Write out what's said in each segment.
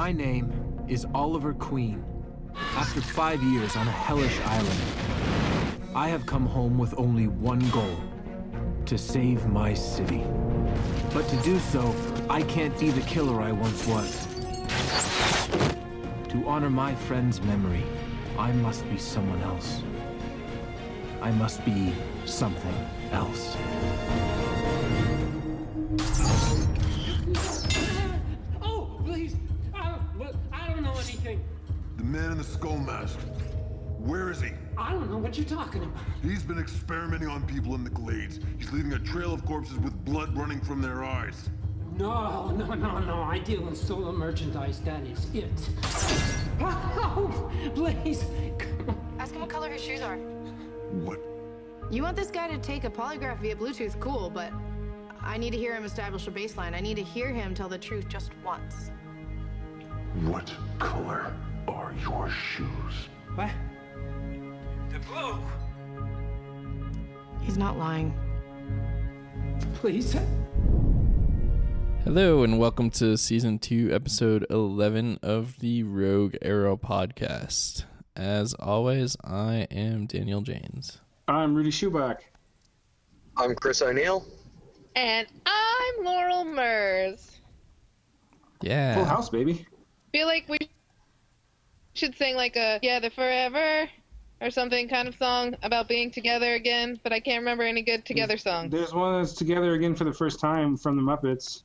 My name is Oliver Queen. After five years on a hellish island, I have come home with only one goal to save my city. But to do so, I can't be the killer I once was. To honor my friend's memory, I must be someone else. I must be something else. What you're talking about. He's been experimenting on people in the glades. He's leaving a trail of corpses with blood running from their eyes. No, no, no, no. I deal in solo merchandise. That is it. Oh, please. Ask him what color his shoes are. What? You want this guy to take a polygraph via Bluetooth, cool, but I need to hear him establish a baseline. I need to hear him tell the truth just once. What color are your shoes? What? The blue. He's not lying. Please. Hello, and welcome to season two, episode 11 of the Rogue Arrow podcast. As always, I am Daniel James. I'm Rudy Schubach. I'm Chris O'Neill. And I'm Laurel Mers. Yeah. Full house, baby. Feel like we should sing like a Together Forever or something kind of song about being together again, but I can't remember any good together songs. There's one that's together again for the first time from the Muppets.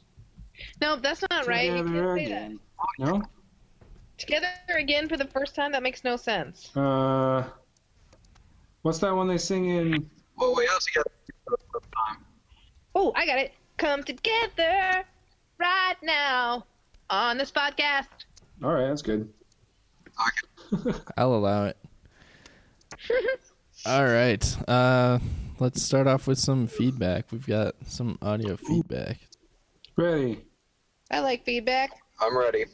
No, that's not right. You Together can't say that. again. No? Together again for the first time? That makes no sense. Uh, what's that one they sing in? Oh, we also got Oh, I got it. Come together right now on this podcast. All right, that's good. I'll allow it. All right. Uh, let's start off with some feedback. We've got some audio feedback. Ready? I like feedback. I'm ready.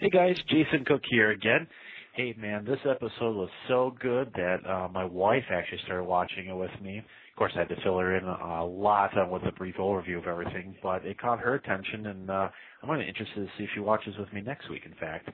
Hey guys, Jason Cook here again. Hey man, this episode was so good that uh, my wife actually started watching it with me. Of course, I had to fill her in a lot on with a brief overview of everything, but it caught her attention, and uh, I'm really interested to see if she watches with me next week. In fact,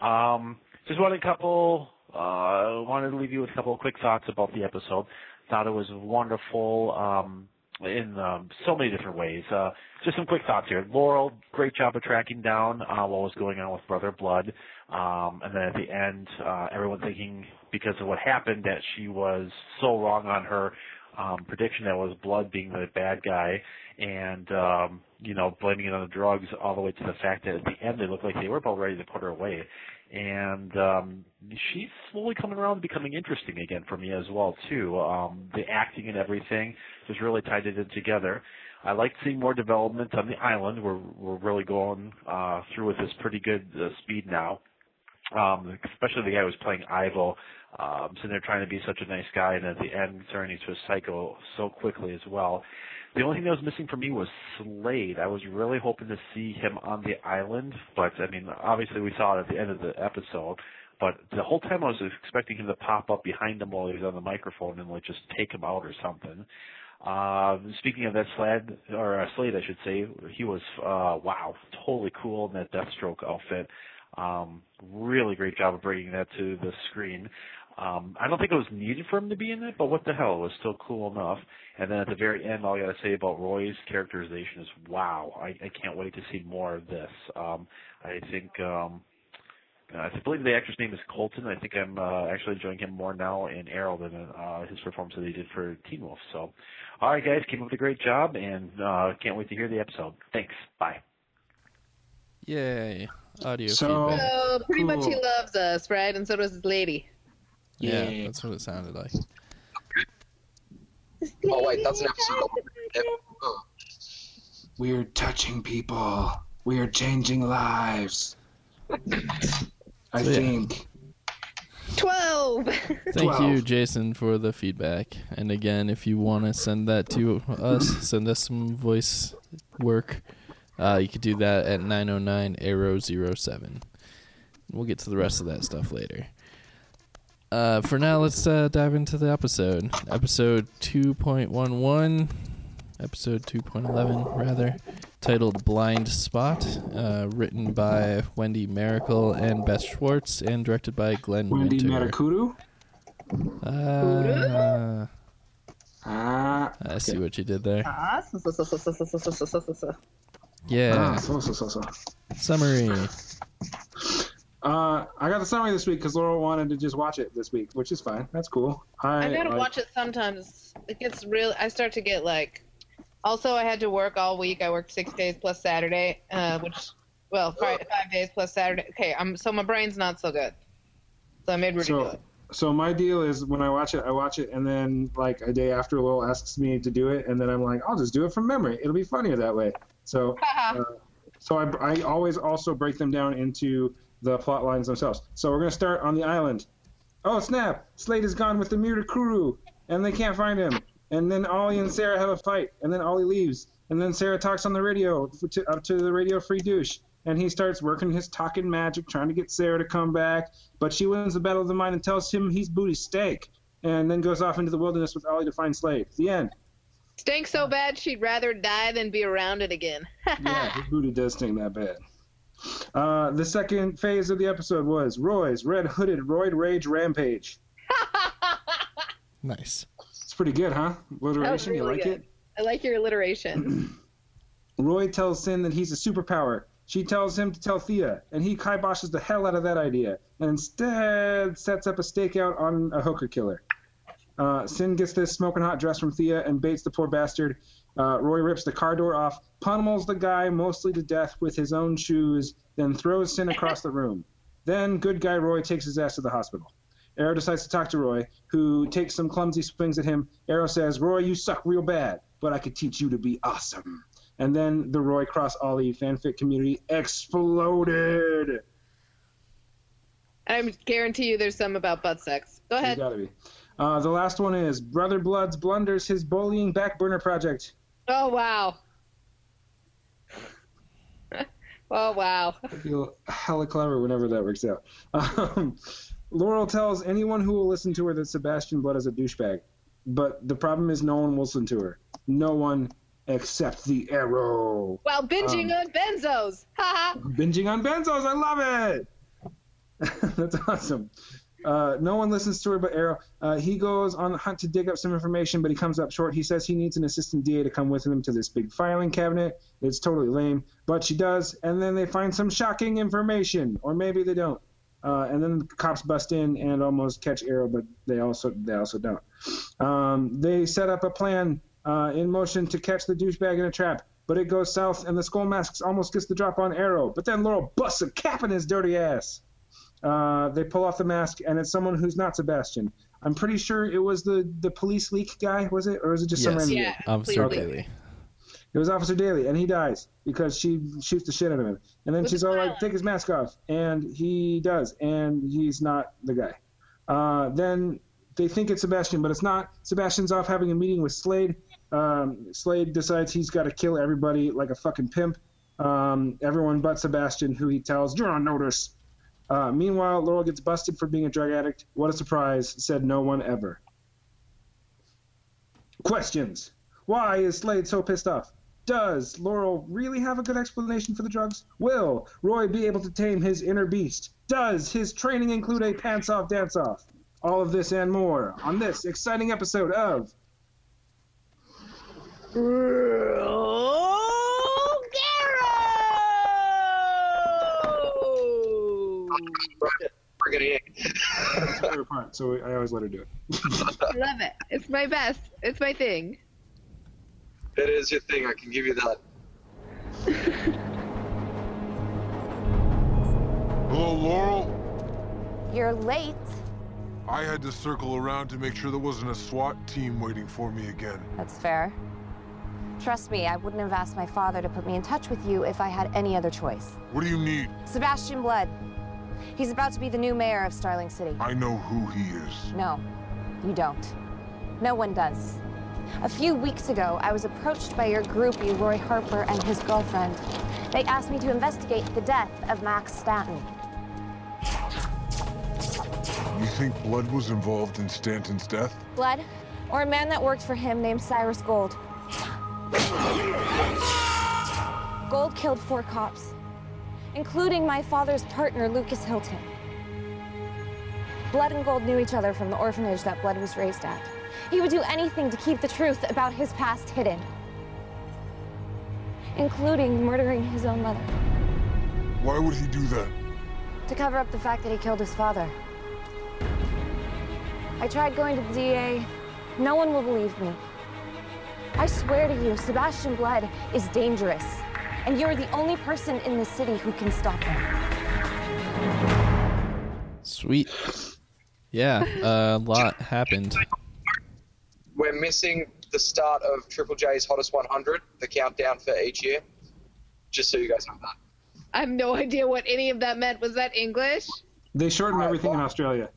um, just wanted a couple. Uh, wanted to leave you with a couple of quick thoughts about the episode. Thought it was wonderful. Um, in um, so many different ways. Uh, just some quick thoughts here. Laurel, great job of tracking down uh, what was going on with Brother Blood, um, and then at the end, uh, everyone thinking because of what happened that she was so wrong on her um, prediction that was Blood being the bad guy, and um, you know blaming it on the drugs, all the way to the fact that at the end they looked like they were about ready to put her away. And um, she's slowly coming around becoming interesting again for me as well too. Um, the acting and everything just really tied it in together. I like seeing more development on the island. We're we're really going uh, through with this pretty good uh, speed now. Um, especially the guy who was playing Ivo, um, sitting there trying to be such a nice guy, and at the end turning into a psycho so quickly as well. The only thing that was missing for me was Slade. I was really hoping to see him on the island, but I mean, obviously we saw it at the end of the episode. But the whole time I was expecting him to pop up behind him while he was on the microphone and like just take him out or something. Uh, speaking of that Slade or uh, Slade, I should say, he was uh, wow, totally cool in that Deathstroke outfit. Um, really great job of bringing that to the screen. Um, I don't think it was needed for him to be in it, but what the hell, it was still cool enough. And then at the very end, all I gotta say about Roy's characterization is, wow, I, I can't wait to see more of this. Um, I think, um, I believe the actor's name is Colton. I think I'm uh, actually enjoying him more now in Arrow than uh, his performance that he did for Teen Wolf. So, all right, guys, keep up the great job, and uh, can't wait to hear the episode. Thanks. Bye. Yay. Audio So- feedback. So pretty much he loves us, right? And so does his lady. Yeah, Yeah. that's what it sounded like. Oh wait, that's an episode. We're touching people. We are changing lives. I So, yeah. think. Twelve. Thank you, Jason, for the feedback. And again, if you want to send that to us, send us some voice work. Uh, you could do that at 909 arrow 07. We'll get to the rest of that stuff later. Uh, for now, let's uh, dive into the episode. Episode 2.11, episode 2.11, rather. titled Blind Spot, uh, written by Wendy Mericle and Beth Schwartz, and directed by Glen Wendy Winter. Matakudu. Uh, Ah, I see what you did there. Yeah. ah, so so so so. Summary. Uh, I got the summary this week because Laurel wanted to just watch it this week, which is fine. That's cool. I, I gotta like- watch it sometimes. It gets real. I start to get like. Also, I had to work all week. I worked six days plus Saturday, uh, which, well, five, five days plus Saturday. Okay, I'm so my brain's not so good. So I made Rudy do So, it. so my deal is when I watch it, I watch it, and then like a day after, Laurel asks me to do it, and then I'm like, I'll just do it from memory. It'll be funnier that way. So, uh, so I, I always also break them down into the plot lines themselves. So we're gonna start on the island. Oh snap! Slade is gone with the Mirakuru, and they can't find him. And then Ollie and Sara have a fight, and then Ollie leaves, and then Sara talks on the radio to, up to the radio free douche, and he starts working his talking magic, trying to get Sara to come back. But she wins the battle of the mind and tells him he's booty steak, and then goes off into the wilderness with Ollie to find Slade. The end. Stank so bad she'd rather die than be around it again. yeah, his booty does stink that bad. Uh, the second phase of the episode was Roy's Red Hooded Roid Rage Rampage. Nice. It's pretty good, huh? Alliteration, you like good. it? I like your alliteration. Roy tells Sin that he's a superpower. She tells him to tell Thea, and he kiboshes the hell out of that idea, and instead sets up a stakeout on a hooker killer. Uh, Sin gets this smoking hot dress from Thea and baits the poor bastard. Uh, Roy rips the car door off, pummels the guy mostly to death with his own shoes, then throws Sin across the room. Then good guy Roy takes his ass to the hospital. Arrow decides to talk to Roy, who takes some clumsy swings at him. Arrow says, Roy, you suck real bad, but I could teach you to be awesome. And then the Roy Cross Ollie fanfic community exploded. I guarantee you there's some about butt sex. Go There's ahead. gotta be. Uh, the last one is Brother Bloods blunders his bullying back burner project. Oh, wow. oh, wow. I feel hella clever whenever that works out. Um, Laurel tells anyone who will listen to her that Sebastian Blood is a douchebag. But the problem is no one will listen to her. No one except the Arrow. While binging Um, on benzos. Haha. Binging on benzos, I love it. That's awesome. Uh, no one listens to her but Arrow. Uh, he goes on the hunt to dig up some information, but he comes up short. He says he needs an assistant DA to come with him to this big filing cabinet. It's totally lame, but she does, and then they find some shocking information, or maybe they don't. Uh, and then the cops bust in and almost catch Arrow, but they also they also don't. Um, they set up a plan uh, in motion to catch the douchebag in a trap, but it goes south, and the skull masks almost gets the drop on Arrow. But then Laurel busts a cap in his dirty ass. Uh, they pull off the mask, and it's someone who's not Sebastian. I'm pretty sure it was the the police leak guy, was it, or was it just some Yes. random? Yeah, guy? Officer clearly. Daly. It was Officer Daly, and he dies because she shoots the shit out of him. And then With she's a all smile. like, "Take his mask off," and he does, and he's not the guy. Uh, then they think it's Sebastian, but it's not. Sebastian's off having a meeting with Slade. Um, Slade decides he's got to kill everybody like a fucking pimp. Um, everyone but Sebastian, who he tells, "You're on notice." Uh, meanwhile, Laurel gets busted for being a drug addict. What a surprise! Said no one ever. Questions. Why is Slade so pissed off? Does Laurel really have a good explanation for the drugs? Will Roy be able to tame his inner beast? Does his training include a pants off dance off? All of this and more on this exciting episode of Friggin' That's my favorite part, so I always let her do it. I love it. It's my best. It's my thing. It is your thing. I can give you that. Hello, Laurel. You're late. I had to circle around to make sure there wasn't a SWAT team waiting for me again. That's fair. Trust me, I wouldn't have asked my father to put me in touch with you if I had any other choice. What do you need? Sebastian Blood. He's about to be the new mayor of Starling City. I know who he is. No, you don't. No one does. A few weeks ago, I was approached by your groupie, Roy Harper, and his girlfriend. They asked me to investigate the death of Max Stanton. You think Blood was involved in Stanton's death? Blood, or a man that worked for him named Cyrus Gold. Gold killed four cops, including my father's partner, Lucas Hilton. Blood and Gold knew each other from the orphanage that Blood was raised at. He would do anything to keep the truth about his past hidden, including murdering his own mother, Why would he do that? to cover up the fact that he killed his father. I tried going to the DA. No one will believe me. I swear to you, Sebastian Blood is dangerous, and you're the only person in the city who can stop him. Sweet. Yeah, a lot happened. We're missing the start of Triple J's Hottest 100, the countdown for each year. Just so you guys know that. I have no idea what any of that meant. Was that English? They shorten everything in Australia.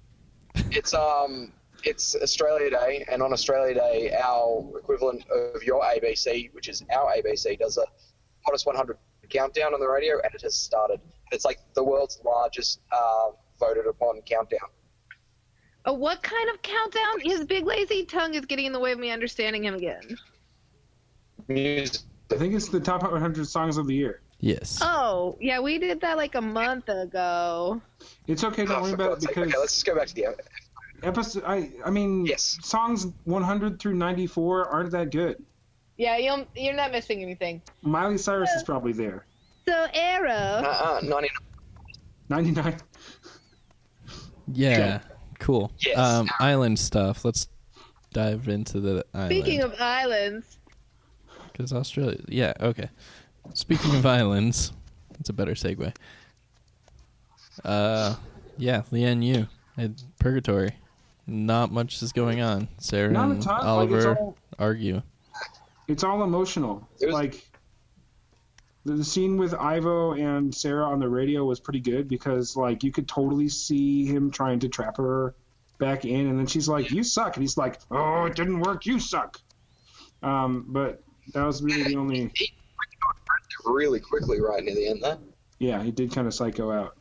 It's um, it's Australia Day, and on Australia Day, our equivalent of your ABC, which is our ABC, does a Hottest 100 countdown on the radio, and it has started. It's like the world's largest uh, voted upon countdown. Oh, what kind of countdown? His big lazy tongue is getting in the way of me understanding him again. Music. I think it's the top 100 songs of the year. Yes. Oh, yeah, we did that like a month ago. It's okay, don't Oh, worry for about it God's sake. because Okay, let's just go back to the episode. I I mean, Yes. songs 100 through 94 aren't that good. Yeah, you'll, you're not missing anything. Miley Cyrus is probably there. So, Arrow. Uh, uh, 99. 99. Yeah. Cool. Yes. Um, island stuff. Let's dive into the island. Speaking of islands, Because Australia. Yeah, okay. Speaking of islands, it's a better segue. Uh, yeah, Lian Yu at Purgatory. Not much is going on. Sara Not a and ton, like, Oliver all- argue. It's all emotional. It was- like the, the scene with Ivo and Sara on the radio was pretty good because like you could totally see him trying to trap her back in, and then she's like, "You suck," and he's like, "Oh, it didn't work. You suck." Um, but that was really the only. Really quickly right near the end there. Yeah, he did kind of psycho out.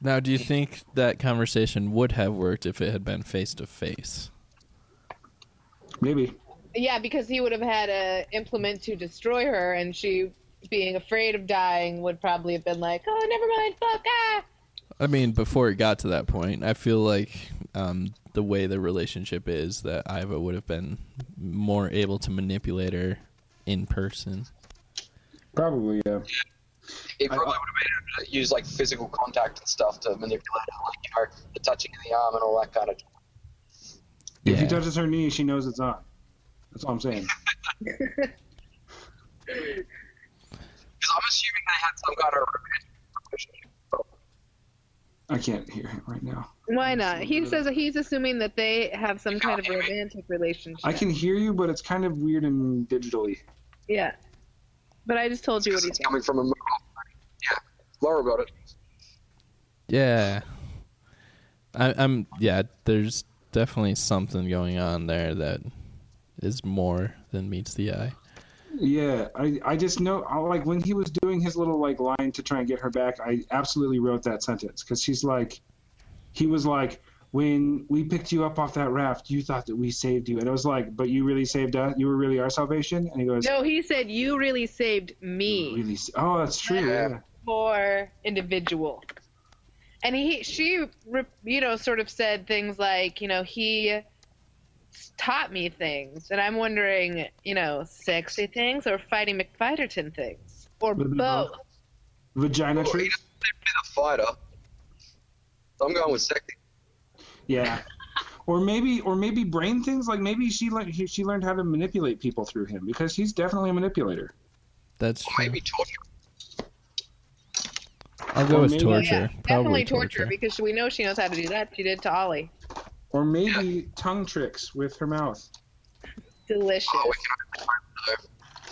Now, do you think that conversation would have worked if it had been face to face? Maybe. Yeah, because he would have had a implement to destroy her, and she, being afraid of dying, would probably have been like, "Oh, never mind, fuck ah." I mean, before it got to that point, I feel like um, the way the relationship is, that Ivo would have been more able to manipulate her in person. Probably, yeah. He probably would have been able to use like physical contact and stuff to manipulate her, like you know, the touching of the arm and all that kind of. If he touches her knee, she knows it's on. That's all I'm saying. Because I'm assuming they had some kind of romantic relationship. I can't hear him right now. Why not? He says that he's assuming that they have some kind of romantic relationship. I can hear you, but it's kind of weird and digitally. Yeah. But I just told you what he's It's coming from a mobile phone. Yeah, Laura got it. Yeah. I, I'm yeah. There's definitely something going on there that is more than meets the eye. Yeah, I, I just know I- like when he was doing his little like line to try and get her back, I absolutely wrote that sentence because she's like, he was like, when we picked you up off that raft, you thought that we saved you, and I was like, but you really saved us. You were really our salvation, and he goes, No, he said you really saved me. really? Oh, that's true. Yeah. poor individual. And he, she, you know, sort of said things like, you know, he taught me things, and I'm wondering, you know, sexy things or fighting McFighterton things or Little bit both. Vagina Oh, he tricks. doesn't seem to be the fighter. So I'm going with sexy. Yeah. Or maybe, or maybe brain things. Like maybe she learned she learned how to manipulate people through him because he's definitely a manipulator. That's Or true. maybe torture. I'll go Or with maybe- torture. Yeah, Probably definitely torture, because we know she knows how to do that. She did to Ollie. Or maybe tongue tricks with her mouth. Delicious. Oh,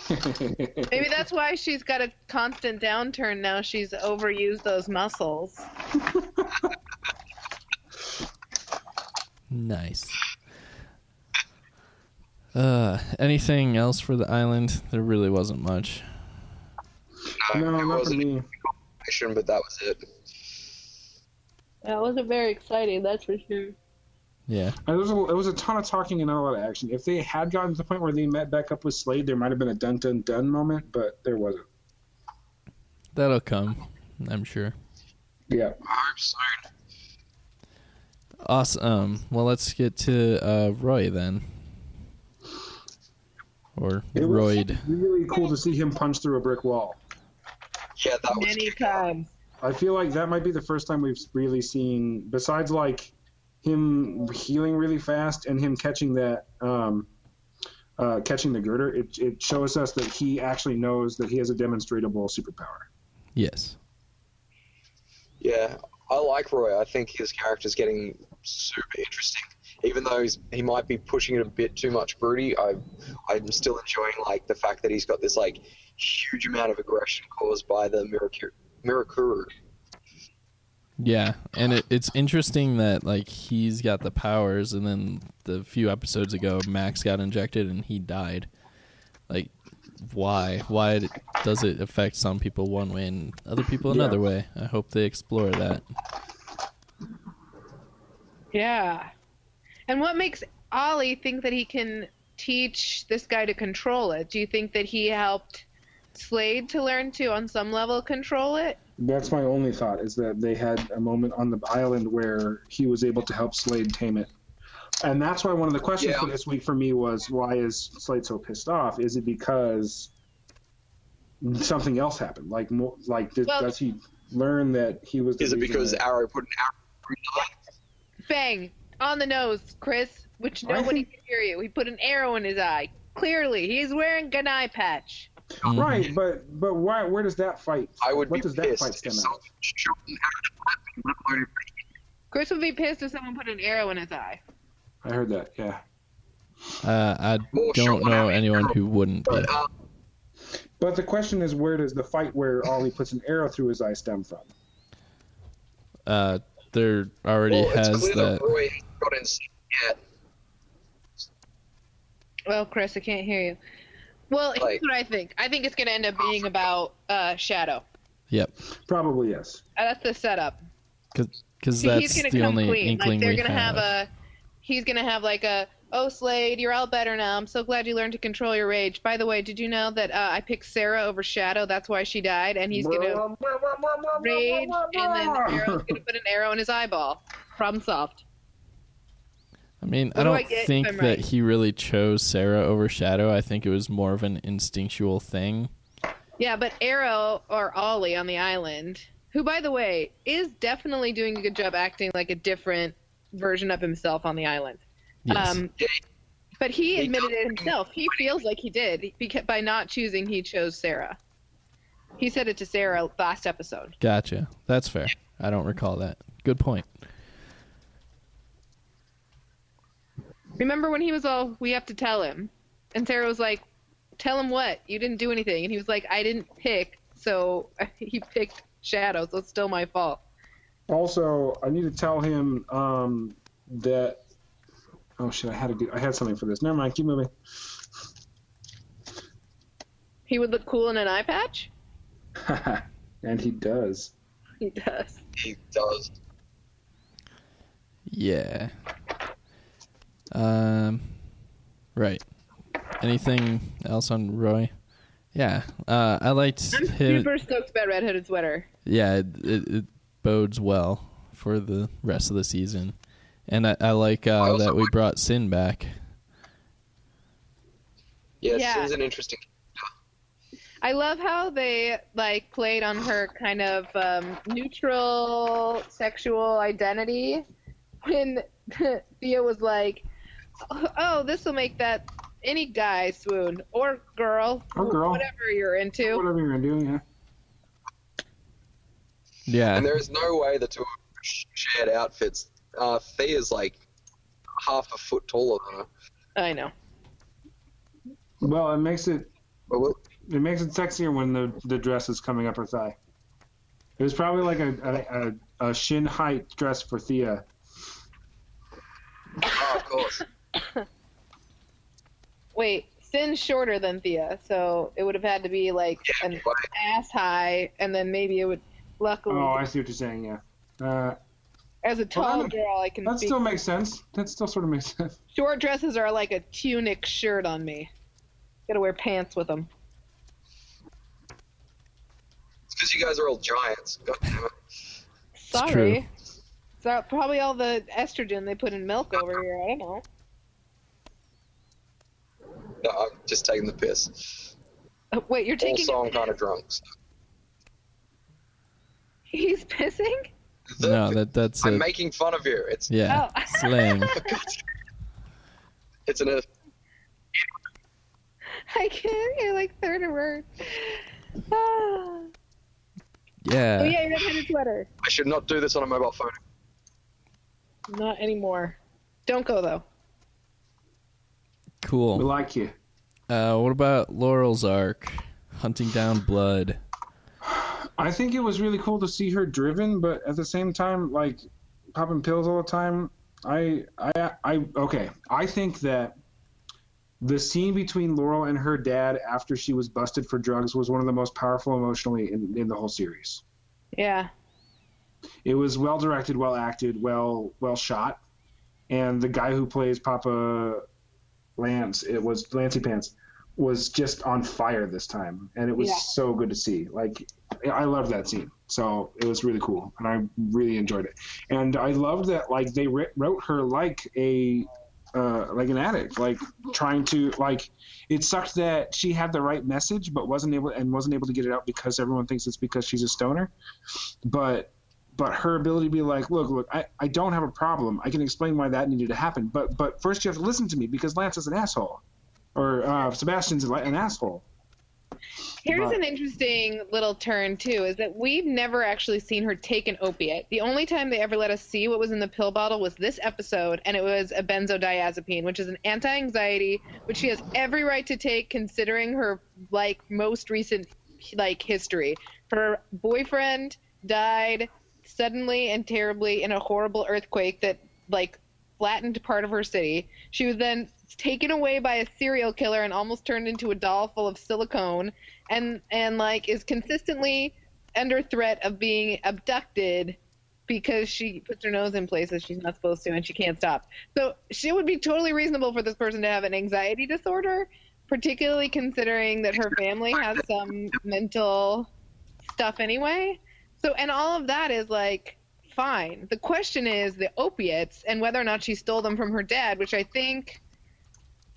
Maybe that's why she's got a constant downturn now. She's overused those muscles. Nice. Uh, anything else for the island? There really wasn't much. No, no, it not for wasn't me. a but that was it. That wasn't very exciting, that's for sure. Yeah. There was, a, there was a ton of talking and not a lot of action. If they had gotten to the point where they met back up with Slade, there might have been a dun dun dun moment, but there wasn't. That'll come, I'm sure. Yeah. I hope so. Awesome. Well, let's get to uh, Roy then, or It was Royd. really cool to see him punch through a brick wall. Yeah, that was Many times. I feel like that might be the first time we've really seen, besides like him healing really fast and him catching that, um, uh, catching the girder. It it shows us that he actually knows that he has a demonstrable superpower. Yes. Yeah, I like Roy. I think his character's getting super interesting. Even though he's, he might be pushing it a bit too much broody, I, I'm still enjoying like the fact that he's got this like huge amount of aggression caused by the Mirakuru. Mirakuru. Yeah, and it, it's interesting that like he's got the powers, and then the few episodes ago, Max got injected and he died. Like, why? Why does it affect some people one way and other people Yeah. another way? I hope they explore that. Yeah. And what makes Ollie think that he can teach this guy to control it? Do you think that he helped Slade to learn to, on some level, control it? That's my only thought is that they had a moment on the island where he was able to help Slade tame it. And that's why one of the questions Yeah. for this week for me was why is Slade so pissed off? Is it because something else happened? Like, mo- like did, Well- does he learn that he was? The Is it because that- Arrow put an arrow through the eye? Bang! On the nose, Chris, which nobody think- can hear you. He put an arrow in his eye. Clearly, he's wearing an eye patch. Mhm. Right, but but why? Where does that fight? I would what be does that fight if stem someone out? shot an arrow let alone Chris would be pissed if someone put an arrow in his eye. I heard that. Yeah, Uh, I Well, don't know I mean, anyone who wouldn't be. But, uh, but the question is, where does the fight where Ollie puts an arrow through his eye stem from? Uh, there already well, has that. that Roy got yet. Well, Chris, I can't hear you. Well, here's Like- what I think. I think it's going to end up being about uh, Shado. Yep, Probably yes. Uh, that's the setup. because that's he's gonna the come only clean. inkling like they're we gonna have. have. a. He's gonna have like a. Oh, Slade, you're all better now. I'm so glad you learned to control your rage. By the way, did you know that uh, I picked Sara over Shado? That's why she died. And he's gonna rage, and then Arrow's gonna put an arrow in his eyeball. Problem solved. I mean, What I do don't I think that right? he really chose Sara over Shado. I think it was more of an instinctual thing. Yeah, but Arrow or Ollie on the island, who by the way is definitely doing a good job acting like a different version of himself on the island. Yes. Um, but he He admitted it himself. He feels like he did because by not choosing, he chose Sara. He said it to Sara last episode. gotcha. That's fair. I don't recall that. Good point. Remember when he was all, "We have to tell him," and Sara was like, "Tell him what? You didn't do anything." And he was like, "I didn't pick, so he picked Shado, so it's still my fault." Also, I need to tell him um, that. Oh shit! I had a good, I had something for this. Never mind. Keep moving. He would look cool in an eye patch. and he does. He does. He does. Yeah. Um. Right. Anything else on Roy? Yeah. Uh, I liked I'm him. super stoked about Red Hooded Sweater. yeah, it, it, it bodes well for the rest of the season, and I, I like uh, I that we like- brought Sin back. Yeah, Yeah. Sin's an interesting. I love how they like played on her kind of um, neutral sexual identity when Thea was like, "Oh, this will make that any guy swoon or girl, Or girl. whatever you're into." Whatever you're doing, yeah. Yeah. And there is no way the two shared outfits. Uh, is like half a foot taller than her. I know. Well, it makes it But it makes it sexier when the the dress is coming up her thigh. It was probably like a a, a, a shin height dress for Thea. oh, of course. Wait, Sin's shorter than Thea, so it would have had to be like Yeah, an but ass high, and then maybe it would. Luckily, Oh, I see what you're saying. Yeah. Uh, as a tall that- girl, I can. that still makes sense. That still sort of makes sense. Short dresses are like a tunic shirt on me. Gotta wear pants with them. It's because you guys are all giants. God damn it. Sorry. true. So probably all the estrogen they put in milk over here. I don't know. No, I'm just taking the piss. Oh, wait, you're taking. Also, I'm kind of drunk. so- He's pissing. No, that that's I'm a, making fun of you. It's yeah Oh. slang. it's an. I can't. I like third a word. Ah. Oh Yeah. yeah, you're red-headed sweater. I should not do this on a mobile phone. Not anymore. Don't go though. We like you. Uh, what about Laurel's arc? Hunting down blood. I think it was really cool to see her driven, but at the same time, like popping pills all the time. I, I, I. Okay, I think that the scene between Laurel and her dad after she was busted for drugs was one of the most powerful emotionally in, in the whole series. Yeah. It was well directed, well acted, well well shot, and the guy who plays Papa Lance, it was Lancy Pants, was just on fire this time, and it was Yeah. so good to see. Like I loved that scene, so it was really cool, and I really enjoyed it. And I loved that like they wrote her like a uh, like an addict, like trying to like. It sucked that she had the right message, but wasn't able and wasn't able to get it out because everyone thinks it's because she's a stoner. But but her ability to be like, look, look, I, I don't have a problem. I can explain why that needed to happen. But but first you have to listen to me because Lance is an asshole, or uh, Sebastian's an asshole. Here's But- an interesting little turn too, is that we've never actually seen her take an opiate. The only time they ever let us see what was in the pill bottle was this episode, and it was a benzodiazepine, which is an anti-anxiety, which she has every right to take considering her like most recent like history. Her boyfriend died suddenly and terribly in a horrible earthquake that like flattened part of her city. She was then taken away by a serial killer and almost turned into a doll full of silicone and and like is consistently under threat of being abducted because she puts her nose in places she's not supposed to and she can't stop. So she would be totally reasonable for this person to have an anxiety disorder, particularly considering that her family has some mental stuff anyway. So and all of that is like fine. The question is the opiates and whether or not she stole them from her dad, which I think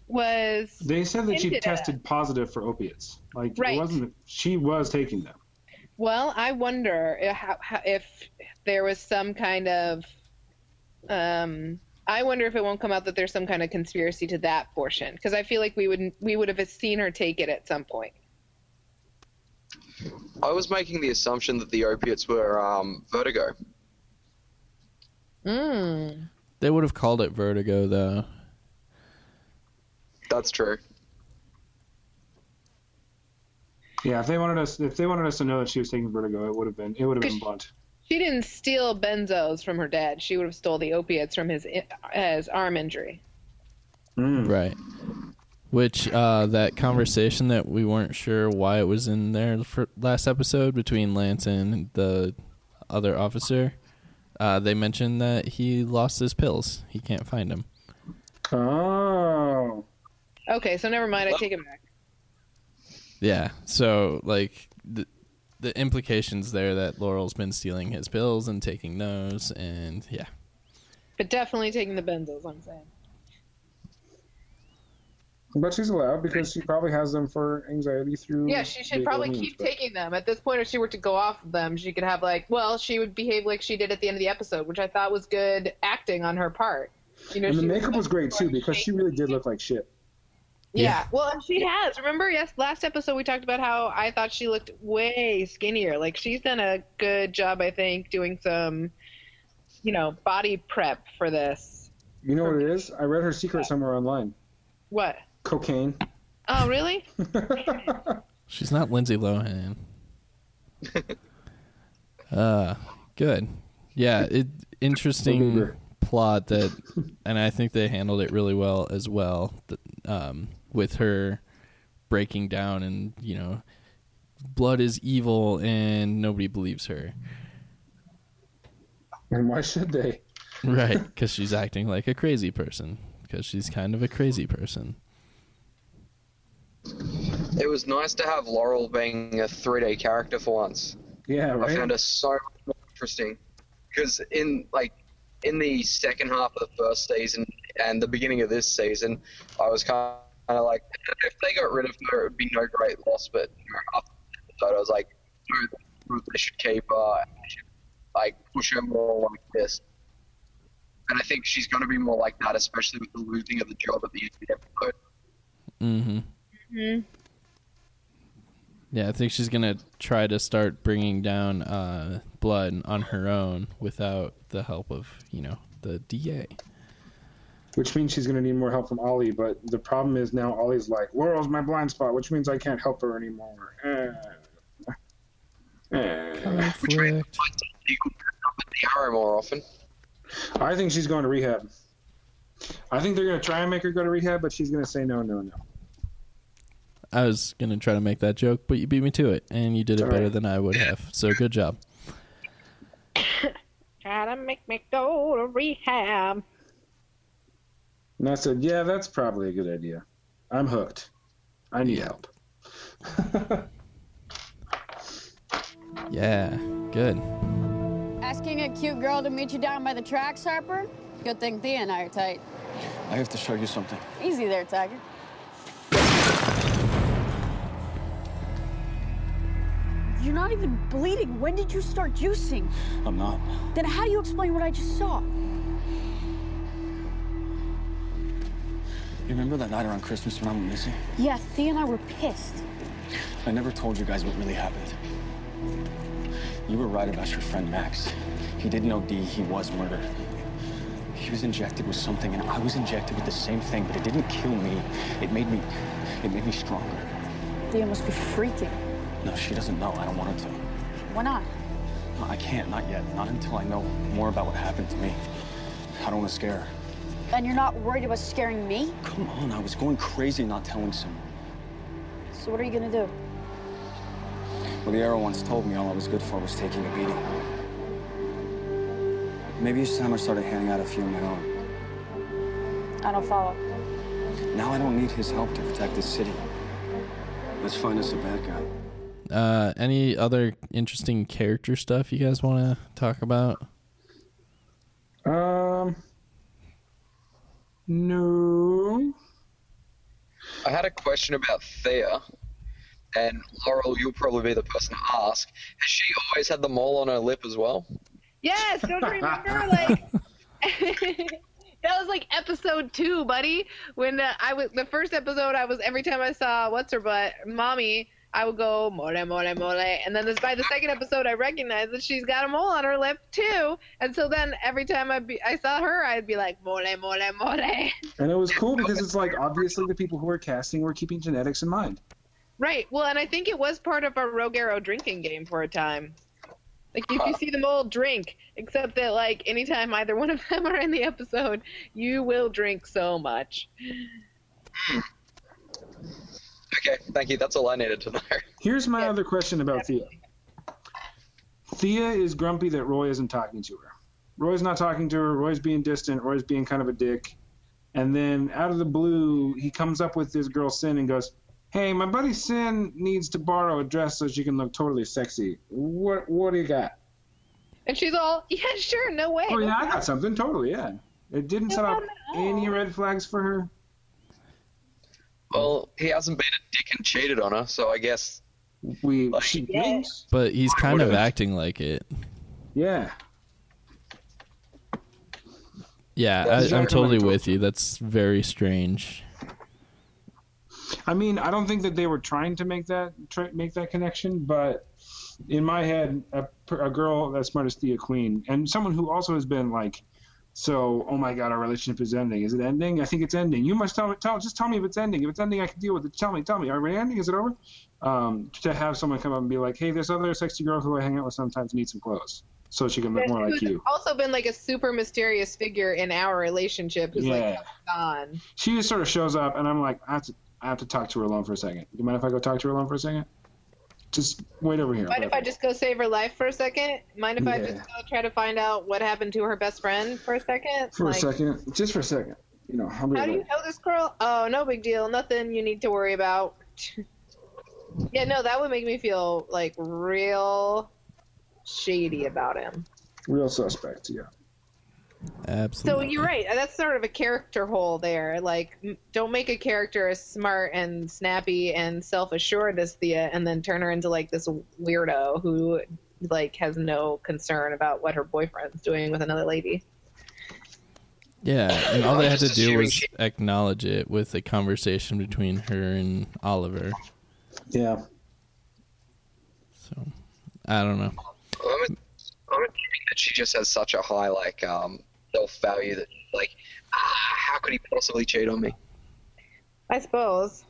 was They said that she hinted at. tested positive for opiates. Like Right. it wasn't. She was taking them. Well, I wonder if, if there was some kind of. Um, I wonder if it won't come out that there's some kind of conspiracy to that portion because I feel like we would we would have seen her take it at some point. I was making the assumption that the opiates were um, vertigo. Mm. They would have called it Vertigo though. That's true. Yeah, if they wanted us, if they wanted us to know that she was taking vertigo, it would have been, it would have been blunt. She didn't steal benzos from her dad. She would have stole the opiates from his his arm injury. Mm. Right. Which uh, that conversation that we weren't sure why it was in there for last episode between Lance and the other officer, uh, they mentioned that he lost his pills. He can't find them. Oh, Okay, so never mind. I take it back. Yeah. So like the the implications there that Laurel's been stealing his pills and taking those, and yeah. But definitely taking the benzos. I'm saying. But she's allowed because she probably has them for anxiety through. Yeah, she should probably means, keep but- taking them. At this point, if she were to go off of them, she could have like, well, she would behave like she did at the end of the episode, which I thought was good acting on her part. You know, And the makeup was great too because she really did look like shit. Yeah. Well, and she has. Remember, yes, last episode we talked about how I thought she looked way skinnier. Like she's done a good job, I think, doing some, you know, body prep for this. You know what it is? I read her secret somewhere online. What? Cocaine. Oh, really? She's not Lindsay Lohan. uh, good. Yeah, it interesting plot that, and I think they handled it really well as well. th- Um, with her breaking down and you know, blood is evil and nobody believes her. And why should they? Right, because she's acting like a crazy person. Because she's kind of a crazy person. It was nice to have Laurel being a 3D character for once. Yeah, I found her so much interesting because in like in the second half of the first season and the beginning of this season, I was kind of like, if they got rid of her, it would be no great loss. But you know, after the episode, I was like, no, they should keep her, they should like push her more like this. And I think she's going to be more like that, especially with the losing of the job at the end of the episode. Mm-hmm. Hmm Yeah, I think she's gonna try to start bringing down uh, blood on her own without the help of you know the DA. Which means she's going to need more help from Ollie. But the problem is now Ollie's like, Laurel's my blind spot, which means I can't help her anymore. Which means she could come at the more often. I think she's going to rehab. I think they're going to try and make her go to rehab, but she's going to say no, no, no. I was gonna try to make that joke, but you beat me to it, and you did it All better right. than I would have. So good job. Try to make me go to rehab. And I said, yeah, that's probably a good idea. I'm hooked. I need help. Yeah, good. Asking a cute girl to meet you down by the tracks, Harper? Good thing Thea and I are tight. I have to show you something. Easy there, Tiger. You're not even bleeding. When did you start juicing? I'm not. Then how do you explain what I just saw? You remember that night around Christmas when I went missing? Yeah, Thea and I were pissed. I never told you guys what really happened. You were right about your friend Max. He didn't OD, he was murdered. He was injected with something, and I was injected with the same thing, but it didn't kill me. It made me, it made me stronger. Thea must be freaking. No, she doesn't know. I don't want her to. Why not? No, I can't, not yet. Not until I know more about what happened to me. I don't want to scare her. And you're not worried about scaring me? Come on, I was going crazy not telling someone. So what are you gonna do? Well, the arrow once told me all I was good for was taking a beating. Maybe it's time I started handing out a few of my own. I don't follow. Now I don't need his help to protect this city. Let's find us a bad guy. Uh, any other interesting character stuff you guys want to talk about? Um, no. I had a question about Thea, and Laurel, you'll probably be the person to ask. Has she always had the mole on her lip as well? Yes, don't remember like that was like episode two, buddy. When uh, I was the first episode, I was every time I saw what's her butt, mommy, I would go mole mole mole, and then this by the second episode, I recognized that she's got a mole on her lip too, and so then every time I be, I saw her, I'd be like mole mole mole. And it was cool because it's like obviously the people who were casting were keeping genetics in mind. Right. Well, and I think it was part of our Rogue Arrow drinking game for a time. Like if you see them all drink, except that like anytime either one of them are in the episode, you will drink so much. Hmm. Okay, thank you. That's all I needed to know. Here's my other question about Thea. Thea is grumpy that Roy isn't talking to her. Roy's not talking to her. Roy's being distant. Roy's being kind of a dick. And then out of the blue, he comes up with this girl Sin and goes, "Hey, my buddy Sin needs to borrow a dress so she can look totally sexy. What what do you got?" And she's all, yeah, sure, no way. Oh yeah, I got something. Totally, yeah. It didn't set up any red flags for her. Well, he hasn't been a dick and cheated on her, so I guess we. she But he's kind of acting like it. Yeah. Yeah, I, I'm totally with you. That's very strange. I mean, I don't think that they were trying to make that try, make that connection, but in my head, a, a girl as smart as Thea Queen, and someone who also has been like, so, oh my God, our relationship is ending. Is it ending? I think it's ending. You must tell me. Tell, just tell me if it's ending. If it's ending, I can deal with it. Tell me. Tell me. Are we ending? Is it over? Um, to have someone come up and be like, hey, this other sexy girl who I hang out with sometimes needs some clothes, so she can look more like you. also been like a super mysterious figure in our relationship who's Yeah. like gone. She just sort of shows up, and I'm like, I have to, I have to talk to her alone for a second. Do you mind if I go talk to her alone for a second? Just wait over here. Mind if I just go save her life for a second? Mind if I just go try to find out what happened to her best friend for a second? For Like, a second, just for a second. You know, How do you know this girl? Oh, no big deal. Nothing you need to worry about. yeah, no, that would make me feel like real shady about him. Real suspect, yeah. So you're right. That's sort of a character hole there. Like, don't make a character as smart and snappy and self-assured as Thea, and then turn her into like this weirdo who like has no concern about what her boyfriend's doing with another lady. Yeah, and all they had to do was acknowledge it with a conversation between her and Oliver. Yeah. So I don't know. I'm, I'm assuming that she just has such a high like um, self value that like ah, how could he possibly cheat on me? I suppose.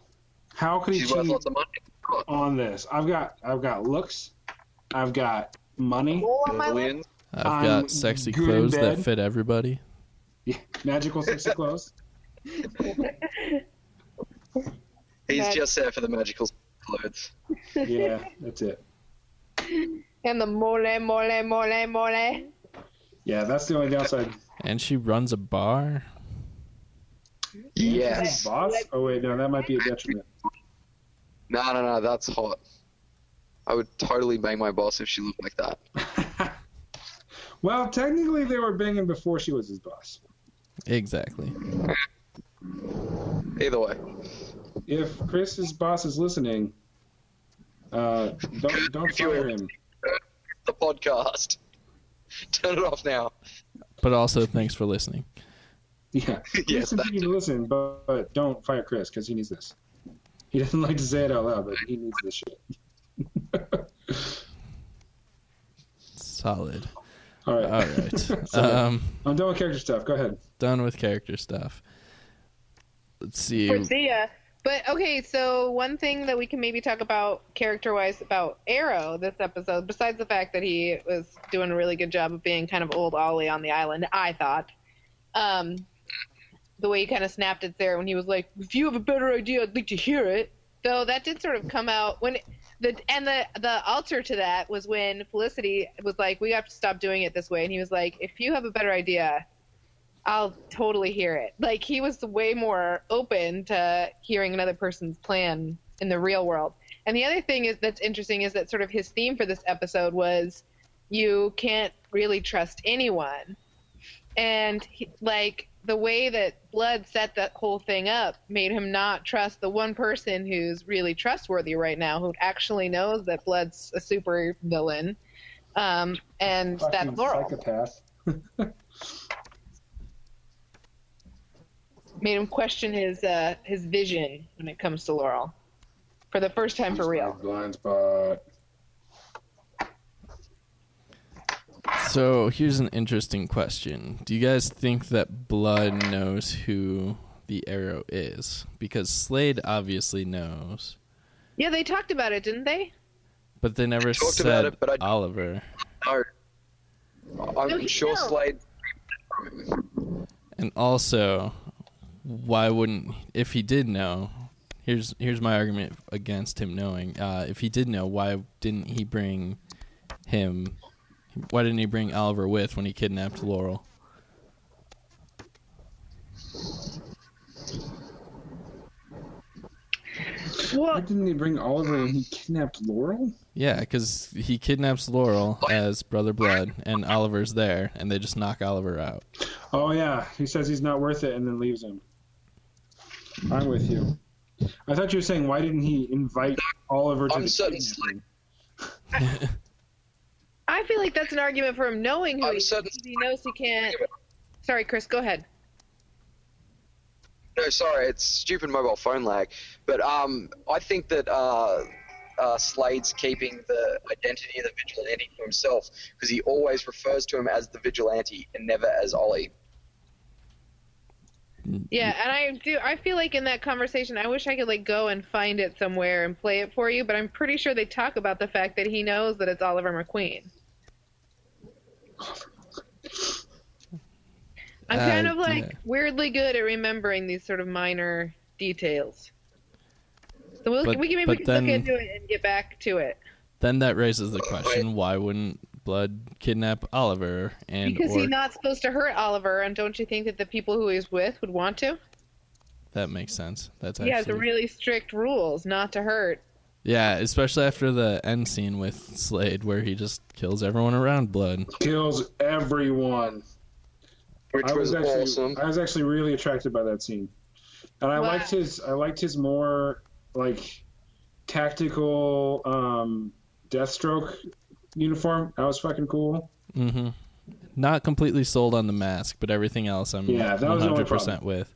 How could he She's worth cheat lots money. on this? I've got I've got looks, I've got money, Hole on my lip. Billions. I've I'm got sexy clothes that fit everybody. yeah, magical sexy clothes. He's Mag- just there for the magical clothes. Yeah, that's it. And the mole, mole, mole, mole. Yeah, that's the only downside. And she runs a bar. Yes. Boss? Oh wait, no, that might be a detriment. No, no, no, that's hot. I would totally bang my boss if she looked like that. Well, technically, they were banging before she was his boss. Exactly. Either way. If Chris's boss is listening, uh, don't don't fire him. The podcast. Turn it off now. But also, thanks for listening. Yeah, Yes, yes, that continue to listen, but, but don't fire Chris because he needs this. He doesn't like to say it out loud, but he needs this shit. Solid. All right. All right. Sorry. um, I'm done with character stuff. Go ahead. done with character stuff. Let's see. For Thea. But okay, so one thing that we can maybe talk about character wise about Arrow this episode, besides the fact that he was doing a really good job of being kind of old Ollie on the island, I thought. Um, the way he kind of snapped it there when he was like, "If you have a better idea, I'd like to hear it." Though that did sort of come out when the and the the alter to that was when Felicity was like, "We have to stop doing it this way," and he was like, "If you have a better idea, I'll totally hear it. Like he was way more open to hearing another person's plan in the real world. And the other thing is that's interesting is that sort of his theme for this episode was you can't really trust anyone. And he, like the way that Blood set that whole thing up made him not trust the one person who's really trustworthy right now, who actually knows that Blood's a super villain. Um, and that's Laurel. psychopath. made him question his uh, his vision when it comes to Laurel for the first time for real. Blind spot. So here's an interesting question. Do you guys think that Blood knows who the arrow is? Because Slade obviously knows, Yeah, they talked about it, didn't they? but they never talked said about it, but I- Oliver. No. I'm No, sure knows. Slade. And also, why wouldn't if he did know? Here's here's my argument against him knowing. Uh, if he did know, why didn't he bring him? Why didn't he bring Oliver with when he kidnapped Laurel? Why didn't he bring Oliver when he kidnapped Laurel? Yeah, because he kidnaps Laurel as Brother Blood, and Oliver's there, and they just knock Oliver out. Oh yeah, he says he's not worth it and then leaves him. I'm with you. I thought you were saying why didn't he invite Oliver to I'm the certain kidnapping? I feel like that's an argument for him knowing who I'm he is. He knows he can't. Sorry, Chris. Go ahead. No, sorry, it's stupid mobile phone lag. But um, I think that uh, uh, Slade's keeping the identity of the vigilante to himself because he always refers to him as the vigilante and never as Ollie. Yeah, and I do. I feel like in that conversation, I wish I could like go and find it somewhere and play it for you. But I'm pretty sure they talk about the fact that he knows that it's Oliver McQueen. I'm kind Uh, of like yeah. weirdly good at remembering these sort of minor details. So we'll, But- we can maybe but look then- into it and get back to it Then that raises the question: Why wouldn't Blood kidnap Oliver? And because or he's not supposed to hurt Oliver. And don't you think that the people who he's with would want to? that makes sense. That's He has really strict rules not to hurt Yeah, especially after the end scene with Slade, where he just kills everyone around Blood. Kills everyone. Which I was, was actually, awesome. I was actually really attracted by that scene, and I Wow. liked his. I liked his more like tactical um, Deathstroke uniform. That was fucking cool. Mm-hmm. Not completely sold on the mask, but everything else I'm Yeah, that was the only 100% with.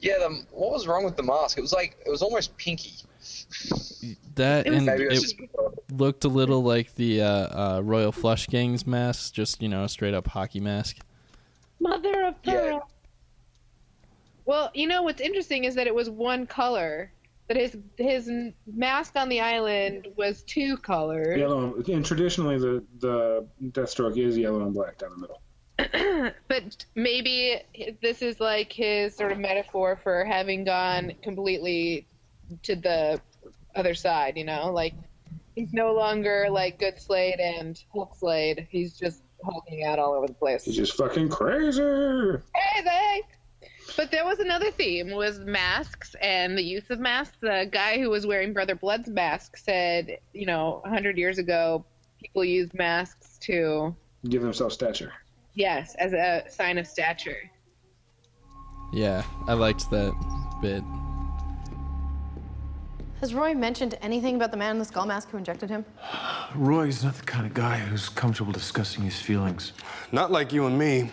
Yeah, the, what was wrong with the mask? It was like it was almost pinky. That It and it just- looked a little like the uh, uh, Royal Flush Gang's mask, just you know, a straight up hockey mask. Mother of pearl. Well, you know what's interesting is that it was one color. That his his mask on the island was two colors. Yellow and, and traditionally the the Deathstroke is yellow and black down the middle. but maybe this is like his sort of metaphor for having gone completely to the other side, you know? Like, he's no longer like Good Slade and Hulk Slade. He's just hulking out all over the place. He's just fucking crazy. Crazy! But there was another theme was masks and the use of masks. The guy who was wearing Brother Blood's mask said, you know, 100 years ago, people used masks to, Give themselves stature. yes, as a sign of stature. Yeah, I liked that bit. Has Roy mentioned anything about the man in the skull mask who injected him? Roy's not the kind of guy who's comfortable discussing his feelings. Not like you and me.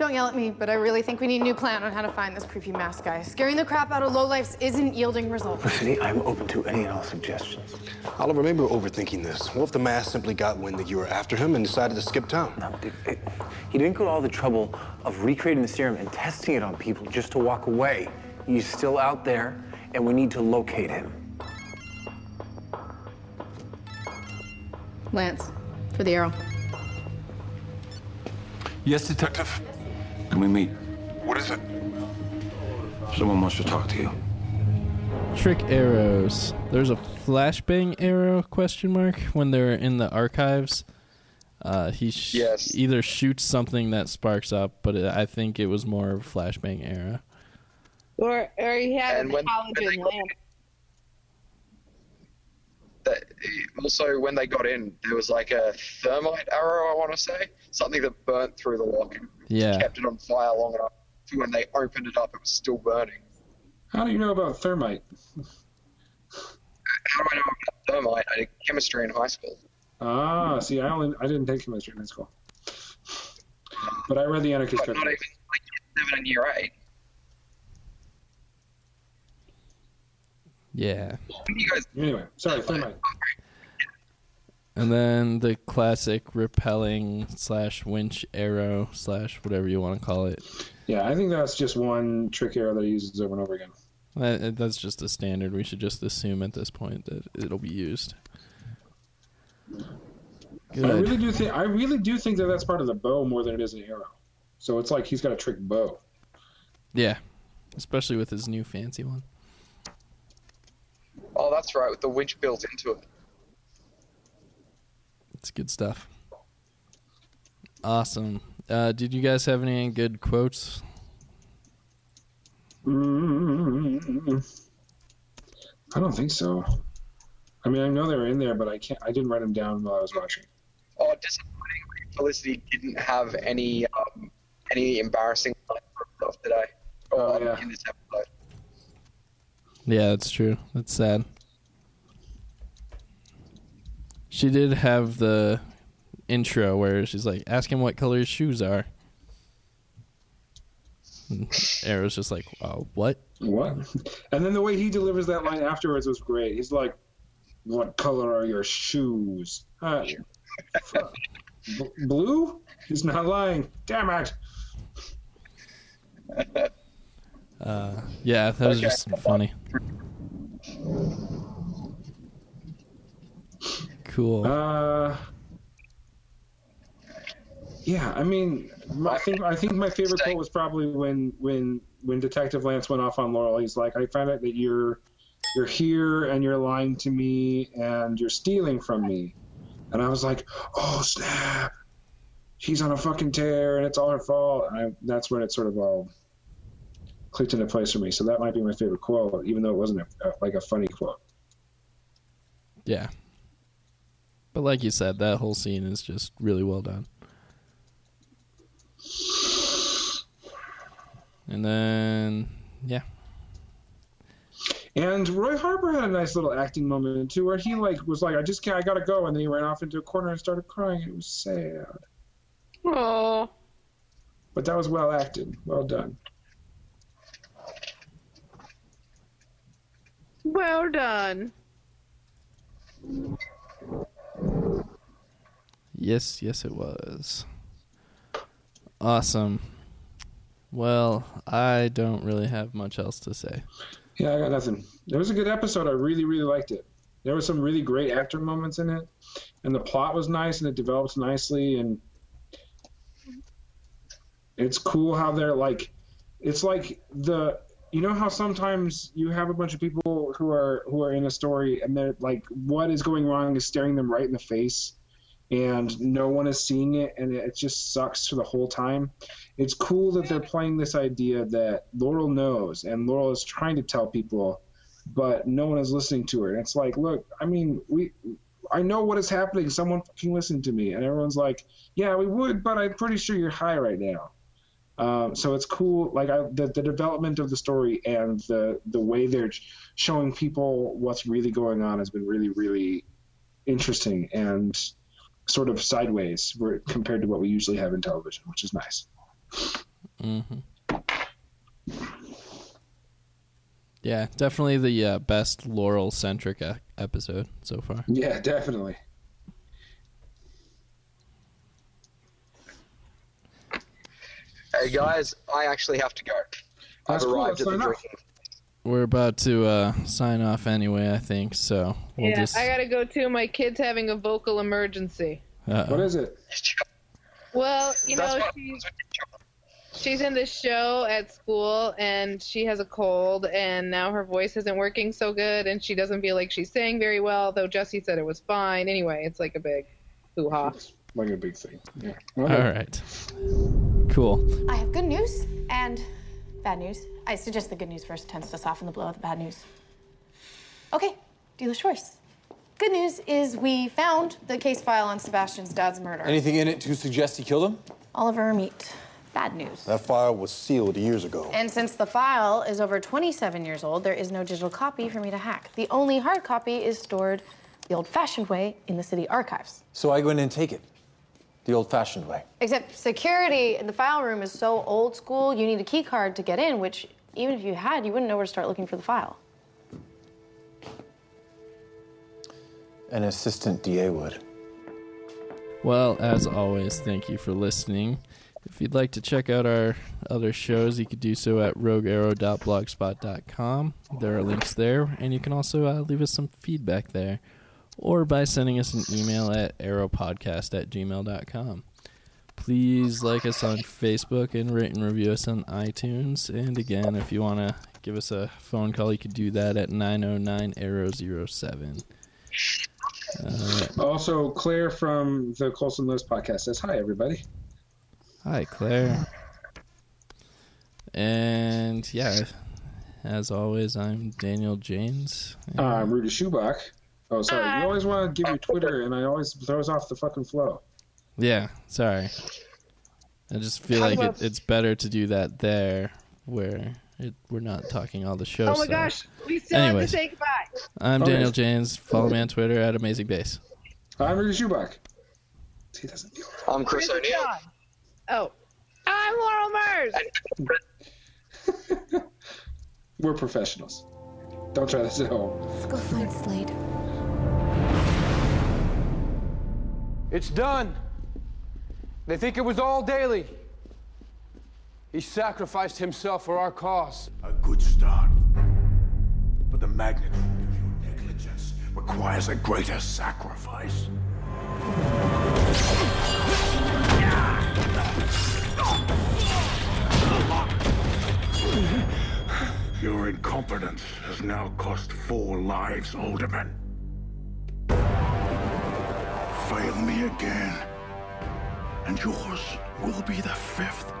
Don't yell at me, but I really think we need a new plan on how to find this creepy mask guy. Scaring the crap out of lowlifes isn't yielding results. Felicity, I'm open to any and all suggestions. Oliver, maybe we're overthinking this. What if the mask simply got wind that you were after him and decided to skip town? No, dude, it- he didn't go to all the trouble of recreating the serum and testing it on people just to walk away. He's still out there, and we need to locate him. Lance, for the arrow. Yes, Detective? Can we meet? What is it? Someone wants to talk to you. Trick arrows. There's a flashbang arrow question mark when they're in the archives. Uh, he sh- Yes. either shoots something that sparks up, but it, I think it was more of a flashbang arrow. Or, or he had And a when- halogen lamp. That, also, when they got in, there was like a thermite arrow. I want to say something that burnt through the lock and Yeah. kept it on fire long enough. For when they opened it up, it was still burning. How do you know about thermite? How do I know about thermite? I did chemistry in high school. Ah, see, I only I didn't take chemistry in high school, but I read the Anarchist But not even like seven and year eight. Yeah. Anyway, sorry, thermite. And then the classic repelling slash winch arrow slash whatever you want to call it. Yeah, I think that's just one trick arrow that he uses over and over again. That, that's just a standard. We should just assume at this point that it'll be used. I really do think I really do think that that's part of the bow more than it is an arrow. So it's like he's got a trick bow. Yeah. Especially with his new fancy one. oh, that's right, with the winch built into it. It's good stuff. Awesome. Uh, did you guys have any good quotes? mm I don't think so. I mean, I know they were in there, but I can't. I didn't write them down while I was watching. Oh, disappointing. Felicity didn't have any um, any embarrassing lines for today. Oh, um, yeah. In this episode. Yeah, that's true. That's sad. She did have the intro where she's like, ask him what color his shoes are. And Arrow's just like, oh, what? What? And then the way he delivers that line afterwards was great. He's like, "What color are your shoes?" Uh. B- blue? He's not lying. Damn it! Uh, yeah, that was Okay. just funny. Cool. Uh, yeah, I mean, I think I think my favorite quote was probably when when when Detective Lance went off on Laurel. He's like, "I found out that you're you're here and you're lying to me and you're stealing from me," and I was like, "Oh snap! She's on a fucking tear and it's all her fault." And I, that's when it sort of all clicked into place for me. So that might be my favorite quote, even though it wasn't a, a, like a funny quote. Yeah. But like you said, that whole scene is just really well done. And then, yeah. And Roy Harper had a nice little acting moment too, where he like was like, "I just can't, I gotta go," and then he ran off into a corner and started crying. It was sad, Oh. but that was well acted, well done. Well done. Yes, yes, it was. Awesome. Well, I don't really have much else to say. Yeah, I got nothing. It was a good episode. I really, really liked it. There were some really great actor moments in it, and the plot was nice and it developed nicely. And it's cool how they're like, it's like the you know how sometimes you have a bunch of people who are who are in a story and they're like, what is going wrong is staring them right in the face, and no one is seeing it, and it just sucks for the whole time. It's cool that they're playing this idea that Laurel knows, and Laurel is trying to tell people, but no one is listening to her. And it's like, look, I mean, we, I know what is happening. Someone fucking listen to me, and everyone's like, yeah, we would, but I'm pretty sure you're high right now. Um, so it's cool, like I, the the development of the story and the the way they're showing people what's really going on has been really really interesting and sort of sideways where, compared to what we usually have in television, which is nice. Mm-hmm. Yeah, definitely the uh, best Laurel centric episode so far. Yeah, definitely. Hey guys, I actually have to go. I've That's cool, arrived let's at the sign off. Drinking. We're about to uh, sign off anyway, I think. So we'll yeah, just. I gotta go too. My kid's having a vocal emergency. Uh-oh. What is it? Well, you know, she's she's in this show at school and she has a cold and now her voice isn't working so good and she doesn't feel like she's saying very well, though Jesse said it was fine. Anyway, it's like a big hoo ha. Like a big thing. Yeah. All right. Cool. I have good news and bad news. I suggest the good news first tends to soften the blow of the bad news. Okay, dealer's choice. Good news is we found the case file on Sebastian's dad's murder. Anything in it to suggest he killed him? Oliver Meat. Bad news. That file was sealed years ago. And since the file is over 27 years old, there is no digital copy for me to hack. The only hard copy is stored the old fashioned way in the city archives. So I go in and take it. The old fashioned way. Except security in the file room is so old school, you need a key card to get in, which even if you had, you wouldn't know where to start looking for the file. An assistant DA would. Well, as always, thank you for listening. If you'd like to check out our other shows, you could do so at roguearrow.blogspot.com. There are links there, and you can also uh, leave us some feedback there, or by sending us an email at arrowpodcast at gmail.com. Please like us on Facebook and rate and review us on iTunes. And again, if you want to give us a phone call, you could do that at 909 Arrow 07. Uh, Also, Claire from the Colson Lewis podcast says, Hi, everybody. Hi, Claire. And yeah, as always, I'm Daniel James. Uh, I'm Rudy Schubach. Oh, sorry. You always want to give your Twitter, and I always throws off the fucking flow. Yeah, sorry. I just feel How like it, it's better to do that there, where it, we're not talking all the show Oh my stuff. gosh, we still Anyways. have to say goodbye. I'm Okay. Daniel James. Follow me on Twitter at Amazing Base. I'm Rudy Schubach. He doesn't I'm Chris Where's O'Neill. John? Oh, I'm Laurel Mers. We're professionals. Don't try this at home. Let's go find Slade. It's done. They think it was all Daly. He sacrificed himself for our cause. A good start. But the magnitude of your negligence requires a greater sacrifice. Your incompetence has now cost four lives, Alderman. Fail me again, and yours will be the fifth.